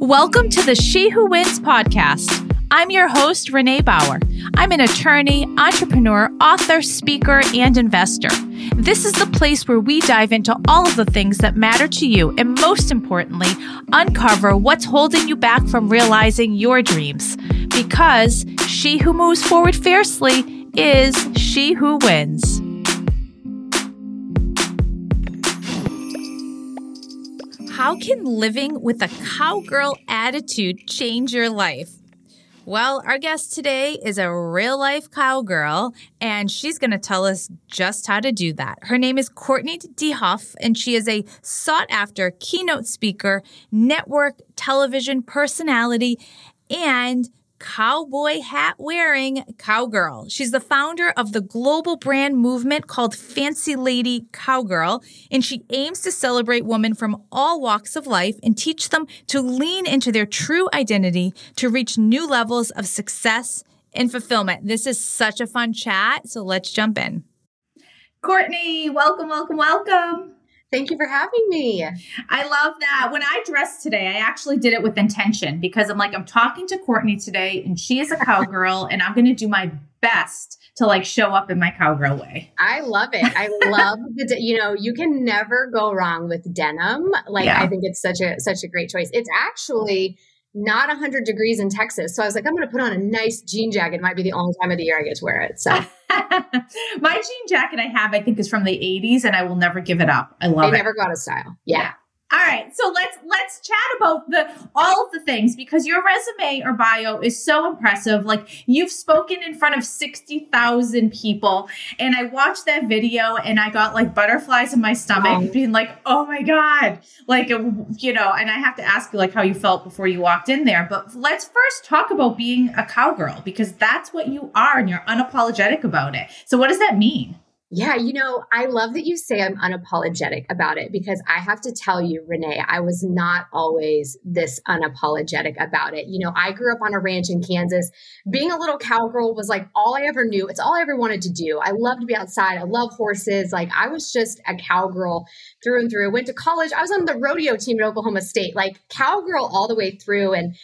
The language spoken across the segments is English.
Welcome to the She Who Wins podcast. I'm your host, Renee Bauer. I'm an attorney, entrepreneur, author, speaker, and investor. This is the place where we dive into all of the things that matter to you and, most importantly, uncover what's holding you back from realizing your dreams. Because she who moves forward fiercely is she who wins. How can living with a cowgirl attitude change your life? Well, our guest today is a real life cowgirl, and she's going to tell us just how to do that. Her name is Courtenay DeHoff, and she is a sought after keynote speaker, network television personality, and cowboy hat wearing cowgirl. She's the founder of the global brand movement called Fancy Lady Cowgirl, and she aims to celebrate women from all walks of life and teach them to lean into their true identity to reach new levels of success and fulfillment. This is such a fun chat, so let's jump in. Courtenay, welcome, welcome, welcome. Thank you for having me. I love that. When I dressed today, I actually did it with intention because I'm like, I'm talking to Courtenay today and she is a cowgirl and I'm going to do my best to like show up in my cowgirl way. I love it. I love the, de- you know, you can never go wrong with denim. Like, yeah. I think it's such a, such a great choice. It's actually, not 100 degrees in Texas. So I was like, I'm going to put on a nice jean jacket. It might be the only time of the year I get to wear it. So my jean jacket I have, I think, is from the 80s, and I will never give it up. I love they it. Never got a of style. Yeah. All right, so let's let's chat about the all of the things because your resume or bio is so impressive. Like you've spoken in front of 60,000 people and I watched that video and I got like butterflies in my stomach oh. being like, "Oh my god." Like you know, and I have to ask you like how you felt before you walked in there, but let's first talk about being a cowgirl because that's what you are and you're unapologetic about it. So what does that mean? Yeah, you know, I love that you say I'm unapologetic about it because I have to tell you, Renee, I was not always this unapologetic about it. You know, I grew up on a ranch in Kansas. Being a little cowgirl was like all I ever knew. It's all I ever wanted to do. I love to be outside. I love horses. Like I was just a cowgirl through and through. Went to college. I was on the rodeo team at Oklahoma State, like cowgirl all the way through and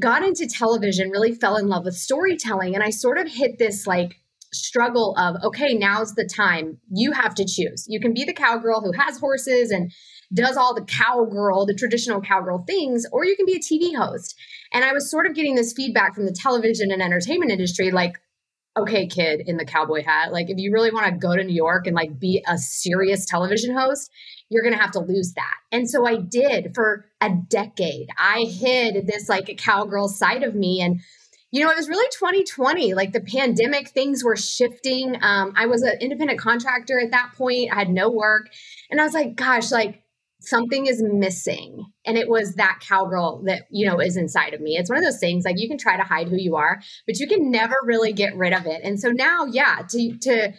got into television, really fell in love with storytelling. And I sort of hit this like struggle of okay now's the time. You have to choose. You can be the cowgirl who has horses and does all the cowgirl the traditional cowgirl things or you can be a tv host. And i was sort of getting this feedback from the television and entertainment industry like okay kid in the cowboy hat like if you really want to go to new york and like be a serious television host you're going to have to lose that. And so i did for a decade. I hid this like a cowgirl side of me and you know, it was really 2020, like the pandemic, things were shifting. Um, I was an independent contractor at that point. I had no work. And I was like, gosh, like something is missing. And it was that cowgirl that, you know, is inside of me. It's one of those things like you can try to hide who you are, but you can never really get rid of it. And so now, yeah, to, to,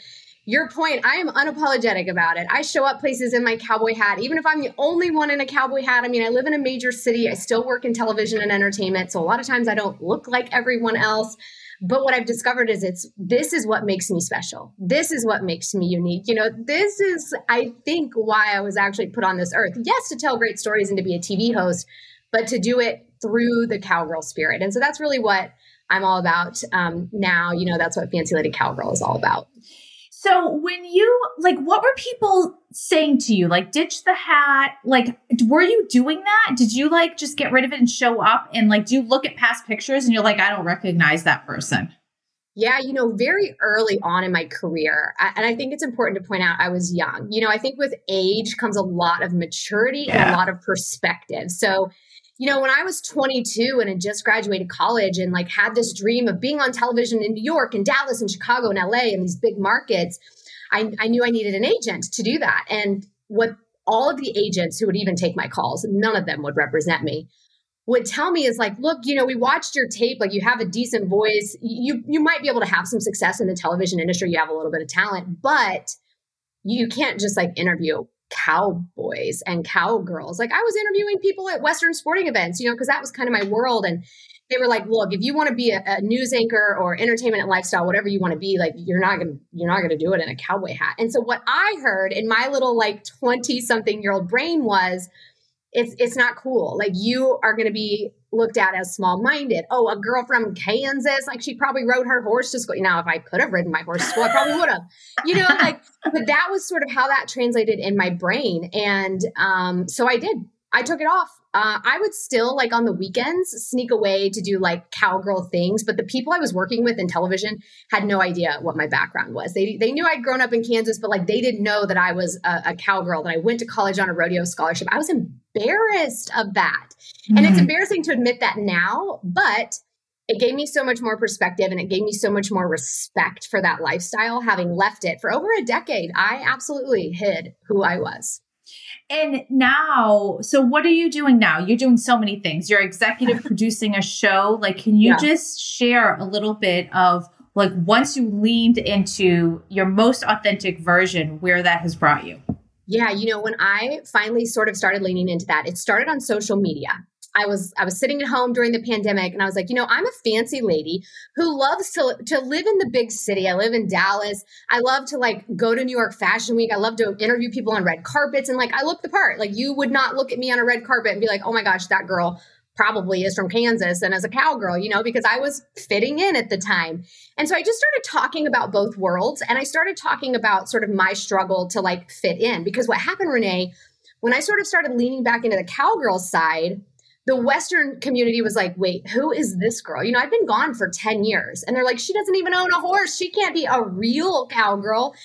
your point, I am unapologetic about it. I show up places in my cowboy hat, even if I'm the only one in a cowboy hat. I mean, I live in a major city. I still work in television and entertainment. So a lot of times I don't look like everyone else. But what I've discovered is it's this is what makes me special. This is what makes me unique. You know, this is, I think, why I was actually put on this earth. Yes, to tell great stories and to be a TV host, but to do it through the cowgirl spirit. And so that's really what I'm all about um, now. You know, that's what Fancy Lady Cowgirl is all about. So when you like what were people saying to you? Like ditch the hat? Like were you doing that? Did you like just get rid of it and show up and like do you look at past pictures and you're like I don't recognize that person? Yeah, you know, very early on in my career, and I think it's important to point out I was young. You know, I think with age comes a lot of maturity yeah. and a lot of perspective. So, you know, when I was 22 and had just graduated college and like had this dream of being on television in New York and Dallas and Chicago and LA and these big markets, I, I knew I needed an agent to do that. And what all of the agents who would even take my calls, none of them would represent me, would tell me is like, look, you know, we watched your tape, like you have a decent voice. You you might be able to have some success in the television industry. You have a little bit of talent, but you can't just like interview cowboys and cowgirls. Like I was interviewing people at Western sporting events, you know, because that was kind of my world. And they were like, look, if you want to be a, a, news anchor or entertainment and lifestyle, whatever you want to be, like you're not gonna you're not gonna do it in a cowboy hat. And so what I heard in my little like 20 something year old brain was it's it's not cool. Like you are going to be looked at as small minded. Oh, a girl from Kansas, like she probably rode her horse to school. Now, if I could have ridden my horse to school, I probably would have. You know, like, but that was sort of how that translated in my brain, and um, so I did. I took it off. Uh, I would still like on the weekends sneak away to do like cowgirl things, but the people I was working with in television had no idea what my background was. They they knew I'd grown up in Kansas, but like they didn't know that I was a, a cowgirl. That I went to college on a rodeo scholarship. I was embarrassed of that, mm-hmm. and it's mm-hmm. embarrassing to admit that now, but it gave me so much more perspective and it gave me so much more respect for that lifestyle having left it for over a decade i absolutely hid who i was and now, so what are you doing now? You're doing so many things. You're executive producing a show. Like, can you yeah. just share a little bit of like once you leaned into your most authentic version, where that has brought you? Yeah, you know, when I finally sort of started leaning into that, it started on social media. I was I was sitting at home during the pandemic and I was like, you know, I'm a fancy lady who loves to to live in the big city. I live in Dallas. I love to like go to New York Fashion Week. I love to interview people on red carpets and like I look the part. Like you would not look at me on a red carpet and be like, "Oh my gosh, that girl probably is from Kansas and as a cowgirl, you know, because I was fitting in at the time. And so I just started talking about both worlds and I started talking about sort of my struggle to like fit in because what happened Renee when I sort of started leaning back into the cowgirl side, the Western community was like, wait, who is this girl? You know, I've been gone for 10 years. And they're like, she doesn't even own a horse. She can't be a real cowgirl.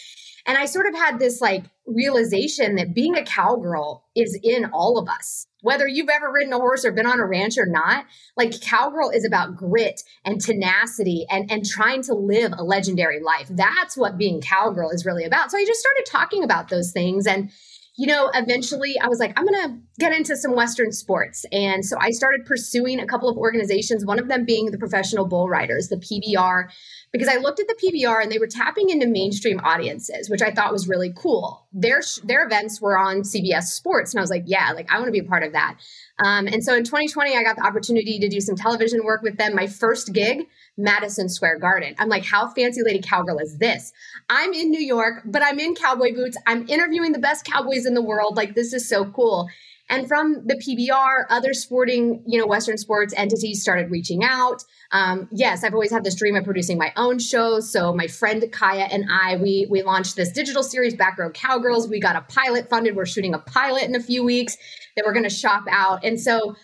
And I sort of had this like realization that being a cowgirl is in all of us. Whether you've ever ridden a horse or been on a ranch or not, like cowgirl is about grit and tenacity and, and trying to live a legendary life. That's what being cowgirl is really about. So I just started talking about those things. And you know, eventually I was like, I'm going to get into some Western sports. And so I started pursuing a couple of organizations, one of them being the Professional Bull Riders, the PBR, because I looked at the PBR and they were tapping into mainstream audiences, which I thought was really cool. Their, their events were on CBS Sports. And I was like, yeah, like I want to be a part of that. Um, and so in 2020, I got the opportunity to do some television work with them. My first gig Madison Square Garden. I'm like, how fancy lady cowgirl is this? I'm in New York, but I'm in cowboy boots. I'm interviewing the best cowboys in the world. Like, this is so cool. And from the PBR, other sporting, you know, Western sports entities started reaching out. Um, yes, I've always had this dream of producing my own shows. So my friend Kaya and I, we we launched this digital series, Back Row Cowgirls. We got a pilot funded. We're shooting a pilot in a few weeks that we're going to shop out. And so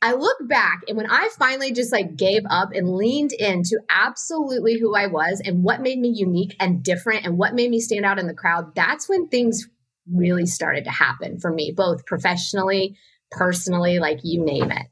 I look back and when I finally just like gave up and leaned into absolutely who I was and what made me unique and different and what made me stand out in the crowd, that's when things really started to happen for me, both professionally, personally, like you name it.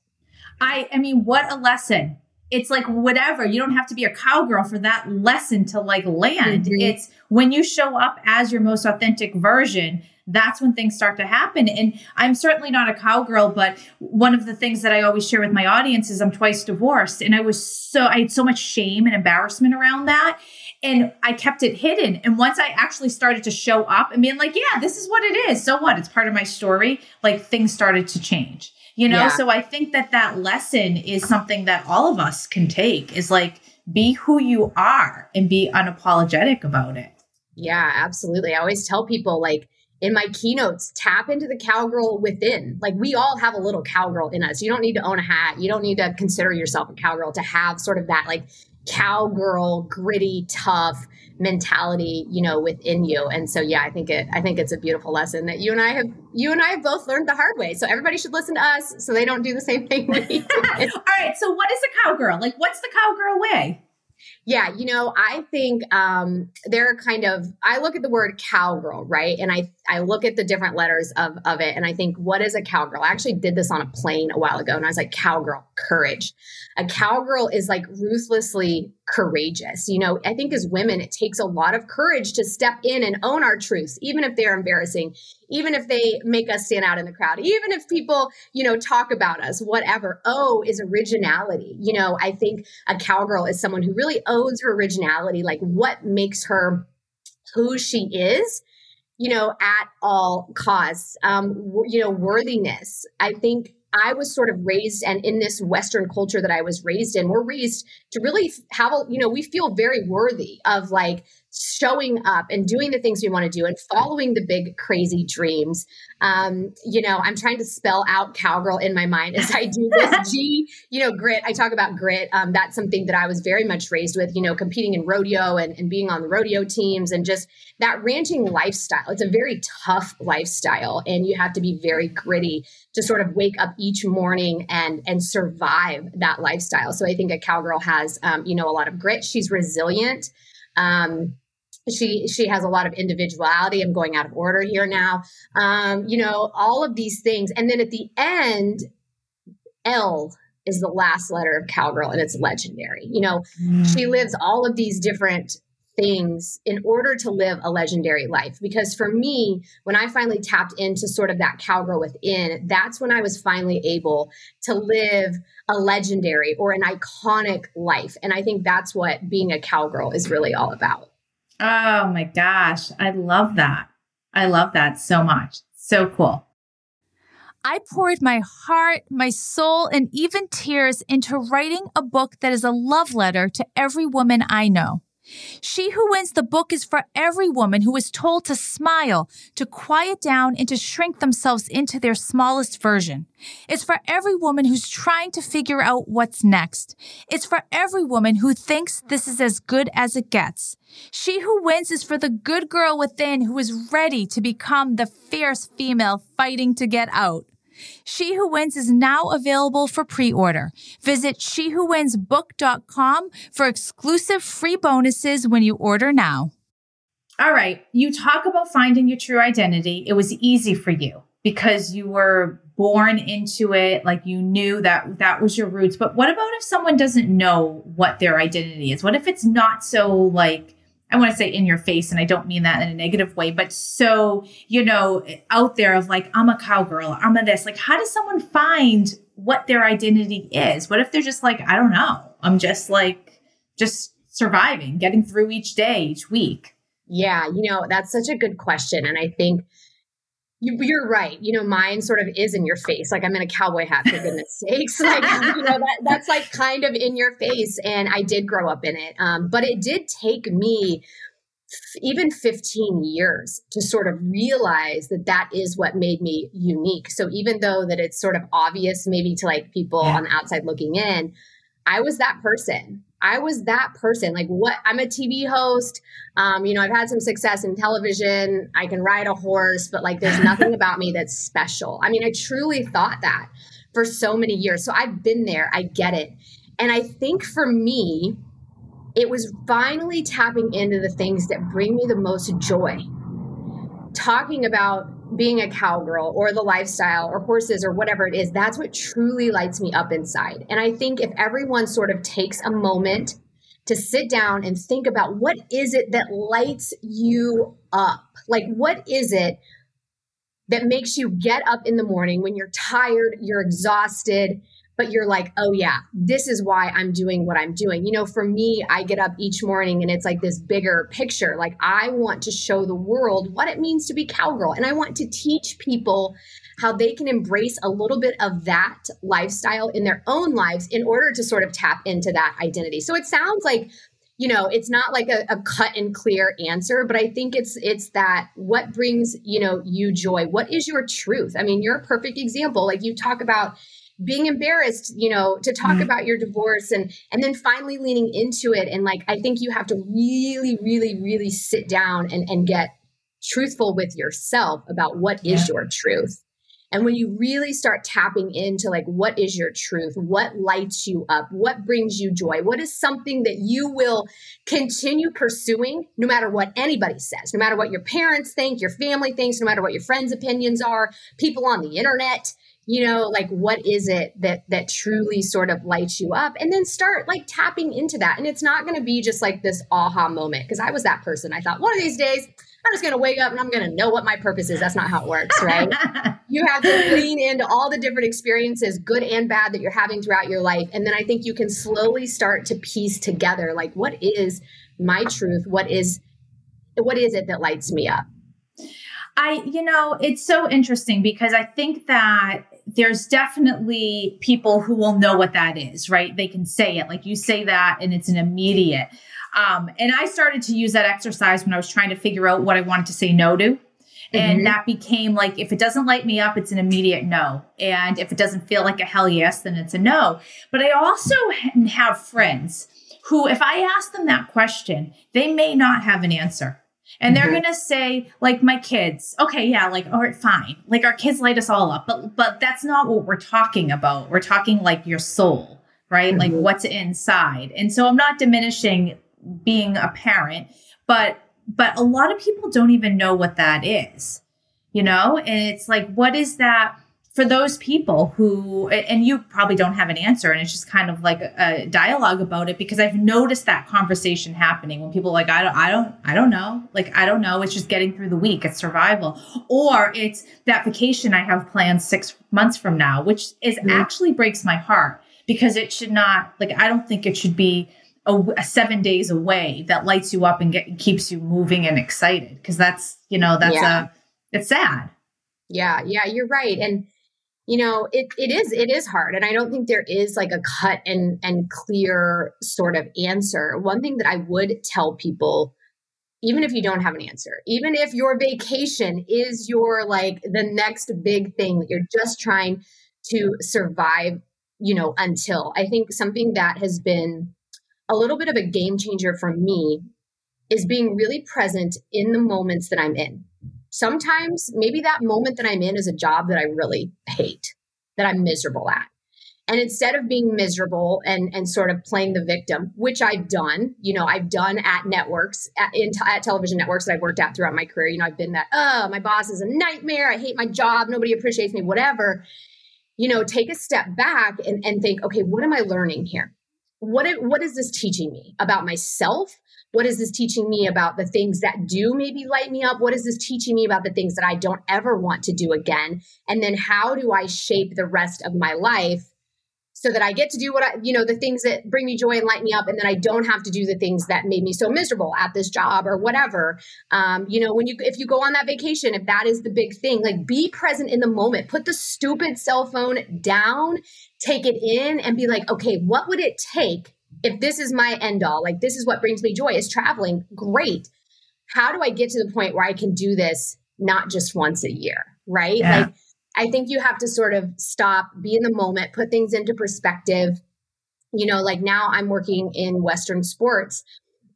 I I mean, what a lesson. It's like whatever. You don't have to be a cowgirl for that lesson to like land. Mm-hmm. It's when you show up as your most authentic version, that's when things start to happen. And I'm certainly not a cowgirl, but one of the things that I always share with my audience is I'm twice divorced. And I was so, I had so much shame and embarrassment around that. And I kept it hidden. And once I actually started to show up and being like, yeah, this is what it is. So what? It's part of my story. Like things started to change, you know? Yeah. So I think that that lesson is something that all of us can take is like, be who you are and be unapologetic about it. Yeah, absolutely. I always tell people like in my keynotes, tap into the cowgirl within. Like we all have a little cowgirl in us. You don't need to own a hat. You don't need to consider yourself a cowgirl to have sort of that like cowgirl, gritty, tough mentality, you know, within you. And so yeah, I think it I think it's a beautiful lesson that you and I have you and I have both learned the hard way. So everybody should listen to us so they don't do the same thing all right. So what is a cowgirl? Like what's the cowgirl way? Yeah, you know, I think um, they're kind of. I look at the word cowgirl, right, and I I look at the different letters of of it, and I think, what is a cowgirl? I actually did this on a plane a while ago, and I was like, cowgirl, courage. A cowgirl is like ruthlessly courageous. You know, I think as women, it takes a lot of courage to step in and own our truths, even if they're embarrassing, even if they make us stand out in the crowd, even if people, you know, talk about us, whatever. O is originality. You know, I think a cowgirl is someone who really owns her originality, like what makes her who she is you know, at all costs. Um, you know, worthiness. I think I was sort of raised, and in this Western culture that I was raised in, we're raised to really have a, you know, we feel very worthy of like showing up and doing the things we want to do and following the big crazy dreams. Um, you know i'm trying to spell out cowgirl in my mind as i do this. G you know grit. I talk about grit. Um, that's something that i was very much raised with you know competing in rodeo and, and being on the rodeo teams and just that ranching lifestyle. It's a very tough lifestyle and you have to be very gritty to sort of wake up each morning and and survive that lifestyle. So i think a cowgirl has um, you know a lot of grit. She's resilient um, she she has a lot of individuality. I'm going out of order here now. Um, you know all of these things. And then at the end l is the last letter of cowgirl and it's legendary. You know mm. she lives all of these different things in order to live a legendary life because for me when i finally tapped into sort of that cowgirl within that's when i was finally able to live a legendary or an iconic life and i think that's what being a cowgirl is really all about Oh my gosh. I love that. I love that so much. So cool. I poured my heart, my soul, and even tears into writing a book that is a love letter to every woman I know. She Who Wins the book is for every woman who is told to smile, to quiet down, and to shrink themselves into their smallest version. It's for every woman who's trying to figure out what's next. It's for every woman who thinks this is as good as it gets. She Who Wins is for the good girl within who is ready to become the fierce female fighting to get out. She Who Wins is now available for pre-order. Visit shewhowinsbook.com for exclusive free bonuses when you order now. All right. You talk about finding your true identity. It was easy for you because you were born into it like you knew that that was your roots but what about if someone doesn't know what their identity is what if it's not so like I want to say in your face, and I don't mean that in a negative way, but so, you know, out there of like, I'm a cowgirl, I'm a this. Like, how does someone find what their identity is? What if they're just like, I don't know, I'm just like, just surviving, getting through each day, each week? Yeah, you know, that's such a good question. And I think you, are right. You know, mine sort of is in your face. Like I'm in a cowboy hat, for goodness sakes. Like, you know, that, that's like kind of in your face. And I did grow up in it. Um, but it did take me even 15 years to sort of realize that that is what made me unique. So even though that it's sort of obvious maybe to like people yeah. on the outside looking in, I was that person. I was that person. Like what I'm a TV host. Um, you know, I've had some success in television. I can ride a horse, but like there's nothing about me that's special. I mean, I truly thought that for so many years. So I've been there. I get it. And I think for me, it was finally tapping into the things that bring me the most joy. Talking about being a cowgirl or the lifestyle or horses or whatever it is, that's what truly lights me up inside. And I think if everyone sort of takes a moment to sit down and think about what is it that lights you up? Like, what is it that makes you get up in the morning when you're tired, you're exhausted, but you're like, oh yeah, this is why I'm doing what I'm doing. You know, for me, I get up each morning and it's like this bigger picture. Like, I want to show the world what it means to be cowgirl. And I want to teach people how they can embrace a little bit of that lifestyle in their own lives in order to sort of tap into that identity. So it sounds like you know it's not like a, a, cut and clear answer but i think it's it's that what brings you know you joy what is your truth i mean you're a perfect example like you talk about being embarrassed you know to talk mm-hmm. about your divorce and and then finally leaning into it and like i think you have to really really really sit down and and get truthful with yourself about what yeah. is your truth and when you really start tapping into like what is your truth what lights you up what brings you joy what is something that you will continue pursuing no matter what anybody says no matter what your parents think your family thinks no matter what your friends opinions are people on the internet you know like what is it that that truly sort of lights you up? And then start like tapping into that. And it's not going to be just like this aha moment because i was that person. I thought one of these days i'm just going to wake up and i'm going to know what my purpose is. That's not how it works right? You have to lean into all the different experiences good and bad that you're having throughout your life. And then i think you can slowly start to piece together like what is my truth? What is what is it that lights me up? I, you know, it's so interesting because I think that there's definitely people who will know what that is, right? They can say it. Like you say that and it's an immediate. Um, and I started to use that exercise when I was trying to figure out what I wanted to say no to. And mm-hmm. that became like, if it doesn't light me up, it's an immediate no. And if it doesn't feel like a hell yes, then it's a no. But I also have friends who, if I ask them that question, they may not have an answer. And they're mm-hmm. gonna say, like my kids, okay, yeah, like, all right, fine. Like our kids light us all up, but but that's not what we're talking about. We're talking like your soul, right? Mm-hmm. Like what's inside. And so I'm not diminishing being a parent, but but a lot of people don't even know what that is, you know? And it's like, what is that for those people who, and you probably don't have an answer, and it's just kind of like a, dialogue about it because I've noticed that conversation happening when people like, I don't, I don't, I don't know. Like, I don't know. It's just getting through the week. It's survival. Or it's that vacation I have planned six months from now, which is mm-hmm. actually breaks my heart because it should not, like, I don't think it should be a, a, seven days away that lights you up and get, keeps you moving and excited because that's you know that's yeah. a it's sad yeah yeah you're right and you know it, it is it is hard and i don't think there is like a cut and and clear sort of answer one thing that i would tell people even if you don't have an answer even if your vacation is your like the next big thing that you're just trying to survive you know until i think something that has been a little bit of a game changer for me is being really present in the moments that I'm in. Sometimes maybe that moment that I'm in is a job that I really hate, that I'm miserable at. And instead of being miserable and, and sort of playing the victim, which I've done, you know, I've done at networks, at, in, at television networks that I've worked at throughout my career. You know, I've been that, oh, my boss is a nightmare. I hate my job. Nobody appreciates me, whatever. You know, take a step back and, and think, okay, what am I learning here? what what is this teaching me about myself what is this teaching me about the things that do maybe light me up what is this teaching me about the things that i don't ever want to do again and then how do i shape the rest of my life so that I get to do what I, you know, the things that bring me joy and light me up, and then I don't have to do the things that made me so miserable at this job or whatever. Um, you know, when you if you go on that vacation, if that is the big thing, like be present in the moment. Put the stupid cell phone down, take it in, and be like, okay, what would it take if this is my end all? Like this is what brings me joy is traveling. Great. How do I get to the point where I can do this not just once a year? Right? Yeah. Like I think you have to sort of stop, be in the moment, put things into perspective. You know, like now I'm working in Western sports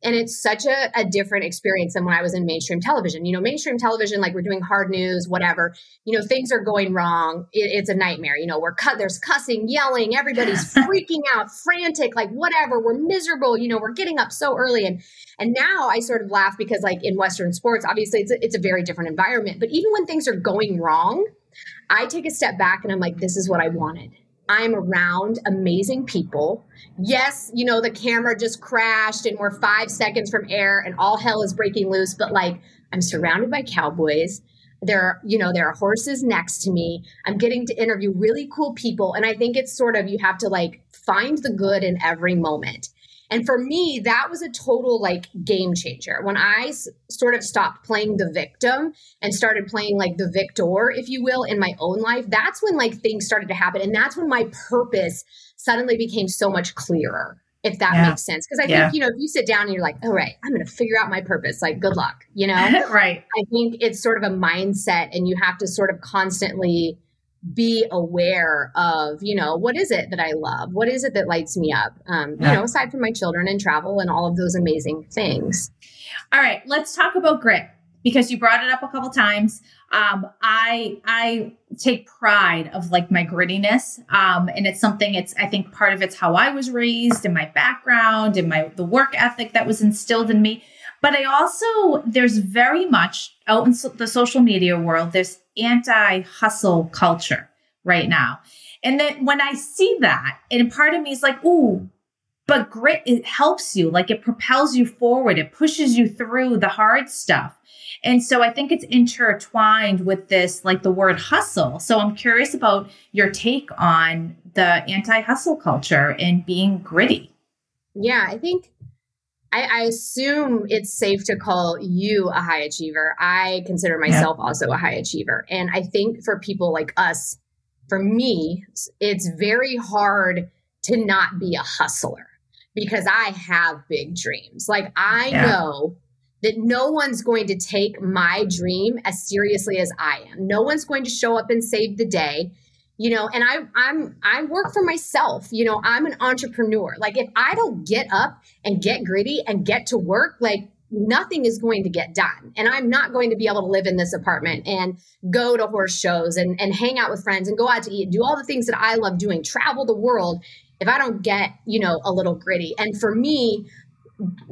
and it's such a, a different experience than when I was in mainstream television. You know, mainstream television, like we're doing hard news, whatever. You know, things are going wrong. It, it's a nightmare. You know, we're cut. There's cussing, yelling. Everybody's freaking out, frantic, like whatever. We're miserable. You know, we're getting up so early, and and now I sort of laugh because like in Western sports, obviously it's a, it's a very different environment. But even when things are going wrong, I take a step back and I'm like, this is what I wanted. I'm around amazing people. Yes, you know, the camera just crashed and we're five seconds from air and all hell is breaking loose, but like I'm surrounded by cowboys. There are, you know, there are horses next to me. I'm getting to interview really cool people. And I think it's sort of you have to like find the good in every moment. And for me, that was a total like game changer. When I s- sort of stopped playing the victim and started playing like the victor, if you will, in my own life, that's when like things started to happen. And that's when my purpose suddenly became so much clearer, if that yeah. makes sense. Because I yeah. think, you know, if you sit down and you're like, all right, I'm going to figure out my purpose, like good luck, you know? right. I think it's sort of a mindset and you have to sort of constantly be aware of you know what is it that i love? What is it that lights me up? Um, yeah. you know aside from my children and travel and all of those amazing things. All right let's talk about grit because you brought it up a couple times. Um, i i take pride of like my grittiness um, and it's something it's i think part of it's how i was raised and my background and my the work ethic that was instilled in me. But I also, there's very much out in the social media world, there's anti hustle culture right now. And then when I see that, and part of me is like, ooh, but grit, it helps you. Like it propels you forward, it pushes you through the hard stuff. And so I think it's intertwined with this, like the word hustle. So I'm curious about your take on the anti hustle culture and being gritty. Yeah, I think I, I, assume it's safe to call you a high achiever. I consider myself yeah. also a high achiever. And I think for people like us, for me, it's very hard to not be a hustler. because I have big dreams. Like I Yeah. know that no one's going to take my dream as seriously as I am. No one's going to show up and save the day. You know, and I I'm I work for myself. You know, I'm an entrepreneur. Like if I don't get up and get gritty and get to work, like nothing is going to get done. And I'm not going to be able to live in this apartment and go to horse shows and, and hang out with friends and go out to eat and do all the things that I love doing, travel the world if I don't get, you know, a little gritty. And for me,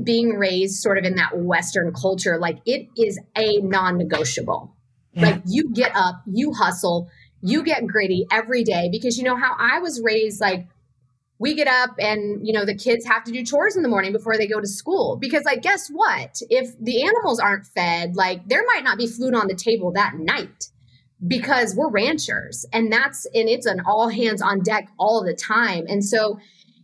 being raised sort of in that Western culture, like it is a non negotiable. Yeah. Like you get up, you hustle, you get gritty every day because you know how I was raised like we get up and you know the kids have to do chores in the morning before they go to school because like guess what? If the animals aren't fed like there might not be food on the table that night because we're ranchers and that's and it's an all hands on deck all the time. And so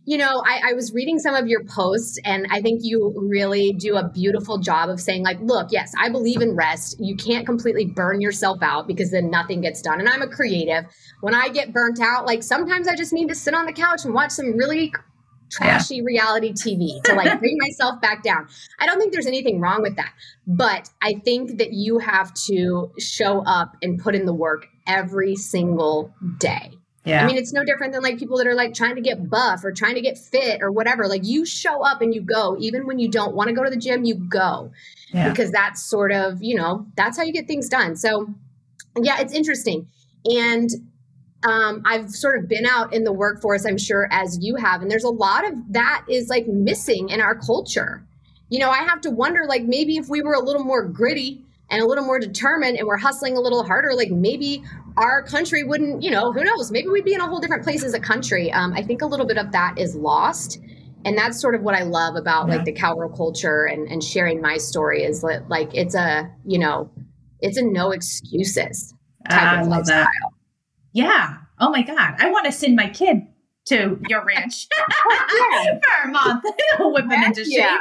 you know I, I was reading some of your posts and i think you really do a beautiful job of saying like look yes i believe in rest. You can't completely burn yourself out because then nothing gets done. And i'm a creative. When i get burnt out like sometimes i just need to sit on the couch and watch some really trashy reality tv to like bring myself back down. I don't think there's anything wrong with that. But i think that you have to show up and put in the work every single day yeah. I mean, it's no different than like people that are like trying to get buff or trying to get fit or whatever. Like you show up and you go, even when you don't want to go to the gym, you go yeah. because that's sort of, you know, that's how you get things done. So, yeah, it's interesting. And um, I've sort of been out in the workforce, I'm sure, as you have. And there's a lot of that is like missing in our culture. You know, I have to wonder, like, maybe if we were a little more gritty and a little more determined and we're hustling a little harder, like maybe our country wouldn't, you know, who knows? Maybe we'd be in a whole different place as a country. Um, I think a little bit of that is lost. And that's sort of what I love about Yeah. like the cowgirl culture and, and sharing my story is that like it's a, you know, it's a no excuses type I of lifestyle. that. Yeah. Oh my God. I want to send my kid to your ranch oh, yeah. for a month, whipping Heck into shape. yeah.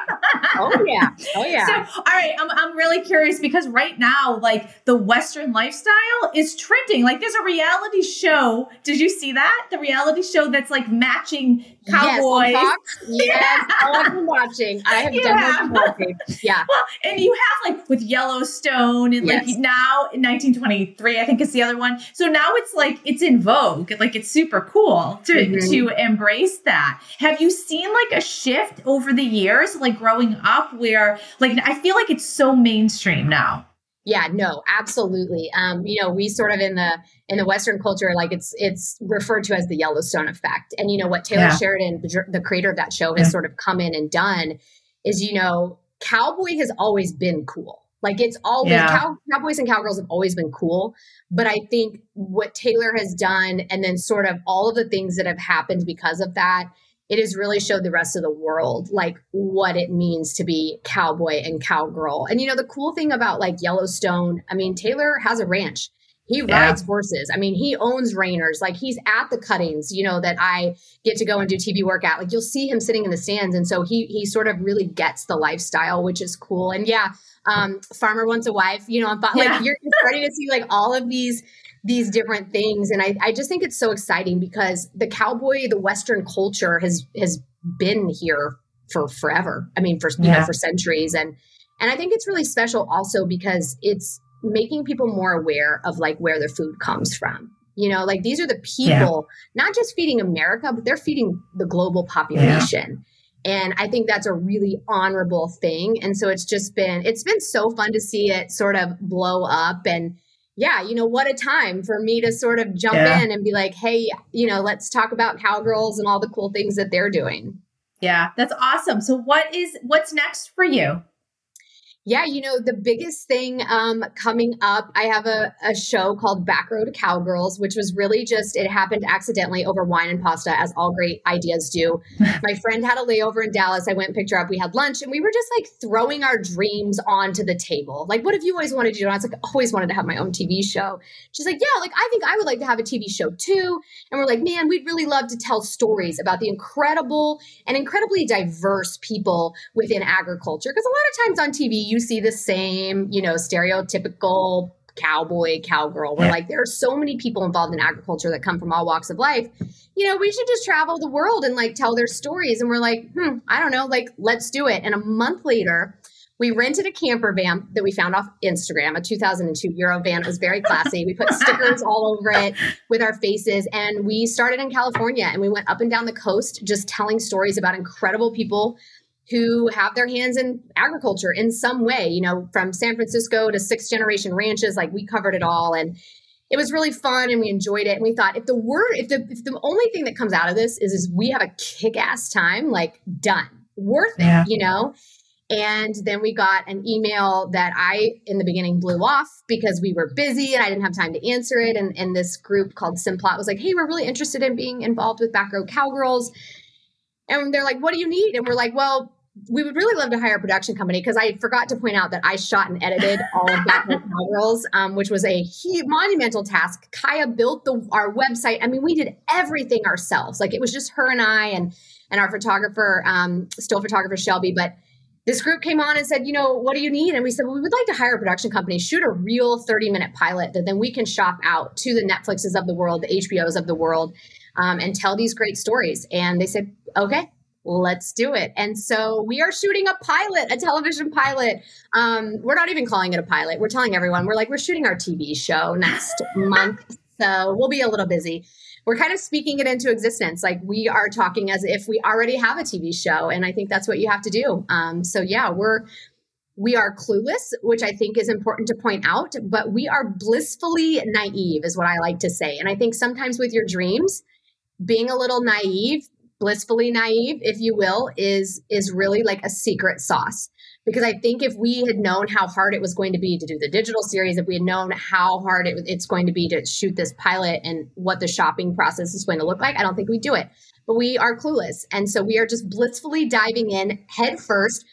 Oh yeah. Oh yeah. So, all right, I'm, I'm really curious because right now, like the Western lifestyle is trending. Like, there's a reality show. Did you see that? The reality show that's like matching cowboys. Yes, Fox? yes. Oh, I've been watching. I have definitely been watching. Yeah. Well, and you have like with Yellowstone and like now in 1923, I think is the other one. So now it's like it's in vogue. Like it's super cool to Mhm. to embrace that. Have you seen like a shift over the years, like growing up, where like I feel like it's so mainstream now. Yeah, no, absolutely. Um, you know, we sort of in the in the Western culture, like it's it's referred to as the Yellowstone effect. And you know what Taylor Yeah. Sheridan, the, the creator of that show, has Yeah. sort of come in and done is you know, cowboy has always been cool. Like it's always Yeah. cow, cowboys and cowgirls have always been cool. But I think what Taylor has done, and then sort of all of the things that have happened because of that, it has really showed the rest of the world like what it means to be cowboy and cowgirl. And you know, the cool thing about like Yellowstone, I mean, Taylor has a ranch. He Yeah. rides horses. I mean, he owns reiners. Like he's at the cuttings, you know, that I get to go and do TV work at. Like you'll see him sitting in the stands. And so he he sort of really gets the lifestyle, which is cool. And yeah, um, farmer wants a wife, you know, but like Yeah. you're starting to see like all of these these different things. And I, I just think it's so exciting because the cowboy, the Western culture has has been here for forever. I mean, for you Yeah. know, for centuries. And and I think it's really special also because it's making people more aware of like where their food comes from. You know, like these are the people not just feeding America, but they're feeding the global population. And I think that's a really honorable thing. And so it's just been it's been so fun to see it sort of blow up and yeah, you know, what a time for me to sort of jump Yeah. in and be like, hey, you know, let's talk about cowgirls and all the cool things that they're doing. Yeah, that's awesome. So what is what's next for you? Yeah, you know, the biggest thing um, coming up, I have a, a show called Back Road Cowgirls, which was really just, it happened accidentally over wine and pasta, as all great ideas do. My friend had a layover in Dallas. I went and picked her up. We had lunch and we were just like throwing our dreams onto the table. Like, what have you always wanted to do? And I was like, I always wanted to have my own TV show. She's like, yeah, like, I think I would like to have a TV show too. And we're like, man, we'd really love to tell stories about the incredible and incredibly diverse people within agriculture. Because a lot of times on TV, you see the same, you know, stereotypical cowboy, cowgirl. We're yeah. like, there are so many people involved in agriculture that come from all walks of life. You know, we should just travel the world and like tell their stories. And we're like, hmm, I don't know, like, let's do it. And a month later, we rented a camper van that we found off Instagram, a 2002 Euro van. It was very classy. We put stickers all over it with our faces. And we started in California and we went up and down the coast just telling stories about incredible people who have their hands in agriculture in some way, you know, from San Francisco to sixth generation ranches. Like we covered it all. And it was really fun and we enjoyed it. And we thought if the word, if the, if the only thing that comes out of this is, is we have a kick ass time, like done, worth it, yeah. you know? And then we got an email that I, in the beginning, blew off because we were busy and I didn't have time to answer it. And, and this group called Simplot was like, hey, we're really interested in being involved with Back Row Cowgirls. And they're like, what do you need? And we're like, well, we would really love to hire a production company because I forgot to point out that I shot and edited all of Row Cowgirls, um, which was a huge, monumental task. Kaya built the, our website. I mean, we did everything ourselves. Like it was just her and I and and our photographer, um, still photographer Shelby, but this group came on and said, you know, what do you need? And we said, well, we would like to hire a production company, shoot a real 30 minute pilot that then we can shop out to the Netflixes of the world, the HBOs of the world, um, and tell these great stories. And they said, okay, let's do it. And so we are shooting a pilot, a television pilot. Um, we're not even calling it a pilot. We're telling everyone, we're like, we're shooting our TV show next month. So we'll be a little busy we're kind of speaking it into existence. Like we are talking as if we already have a TV show. And I think that's what you have to do. Um, so yeah, we're, we are clueless, which I think is important to point out, but we are blissfully naive, is what I like to say. And I think sometimes with your dreams, being a little naive, blissfully naive, if you will, is is really like a secret sauce because I think if we had known how hard it was going to be to do the digital series, if we had known how hard it, it's going to be to shoot this pilot and what the shopping process is going to look like, I don't think we'd do it. But we are clueless. And so we are just blissfully diving in head first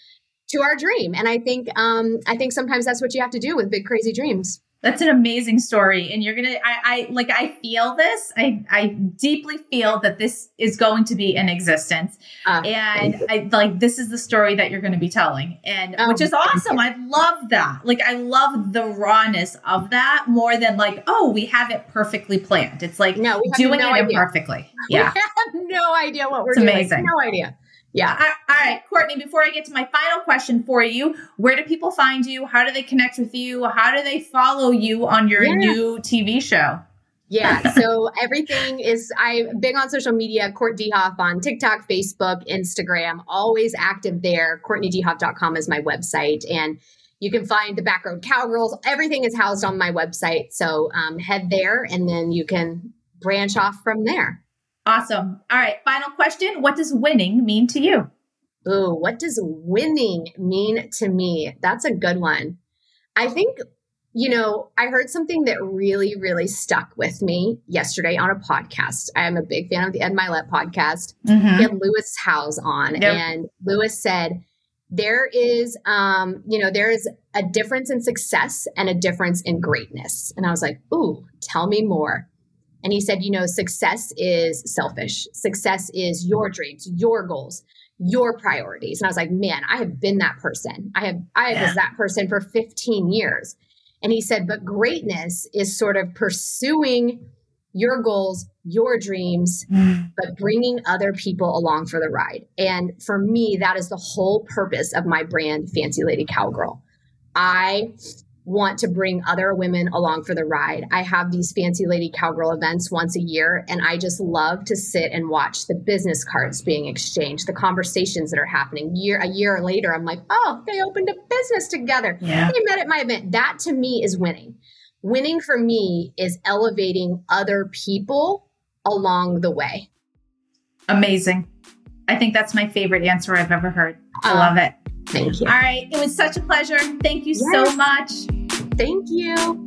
to our dream. And I think um, I think sometimes that's what you have to do with big crazy dreams. That's an amazing story. And you're going to, I, like, I feel this. I, I deeply feel that this is going to be in existence. Uh, and I like, this is the story that you're going to be telling. And oh, which is awesome. I love that. Like, I love the rawness of that more than like, oh, we have it perfectly planned. It's like no, doing no it idea. imperfectly. Yeah. We have no idea what we're doing. it's doing. Amazing. No idea. Yeah. All right, Courtenay, before I get to my final question for you, where do people find you? How do they connect with you? How do they follow you on your yeah. new TV show? Yeah, so everything is I'm big on social media, Court Dehoff on TikTok, Facebook, Instagram, always active there. CourtenayDeHoff.com is my website. And you can find the Back Row Cowgirls. Everything is housed on my website. So um, head there and then you can branch off from there. Awesome. All right. Final question. What does winning mean to you? Oh, what does winning mean to me? That's a good one. I think, you know, I heard something that really, really stuck with me yesterday on a podcast. I am a big fan of the Ed Mylett podcast. Mm-hmm. He had Lewis Howes on, yep. and Lewis said, there is um you know there is a difference in success and a difference in greatness and i was like ooh tell me more and he said, you know, success is selfish. Success is your dreams, your goals, your priorities. And I was like, man, I have been that person. I have, I yeah. was that person for 15 years. And he said, but greatness is sort of pursuing your goals, your dreams, mm. but bringing other people along for the ride. And for me, that is the whole purpose of my brand, Fancy Lady Cowgirl. I want to bring other women along for the ride. I have these fancy lady cowgirl events once a year, and I just love to sit and watch the business cards being exchanged, the conversations that are happening. Year a year later, I'm like, oh, they opened a business together. Yeah. They met at my event. That to me is winning. Winning for me is elevating other people along the way. Amazing. I think that's my favorite answer I've ever heard. I uh, love it. Thank you. All right. It was such a pleasure. Thank you yes. so much. Thank you.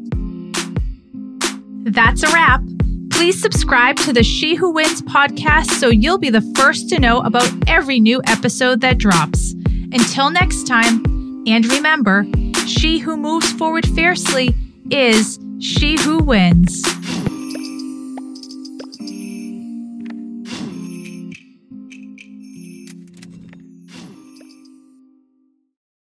That's a wrap. Please subscribe to the She Who Wins podcast so you'll be the first to know about every new episode that drops. Until next time, and remember, she who moves forward fiercely is she who wins.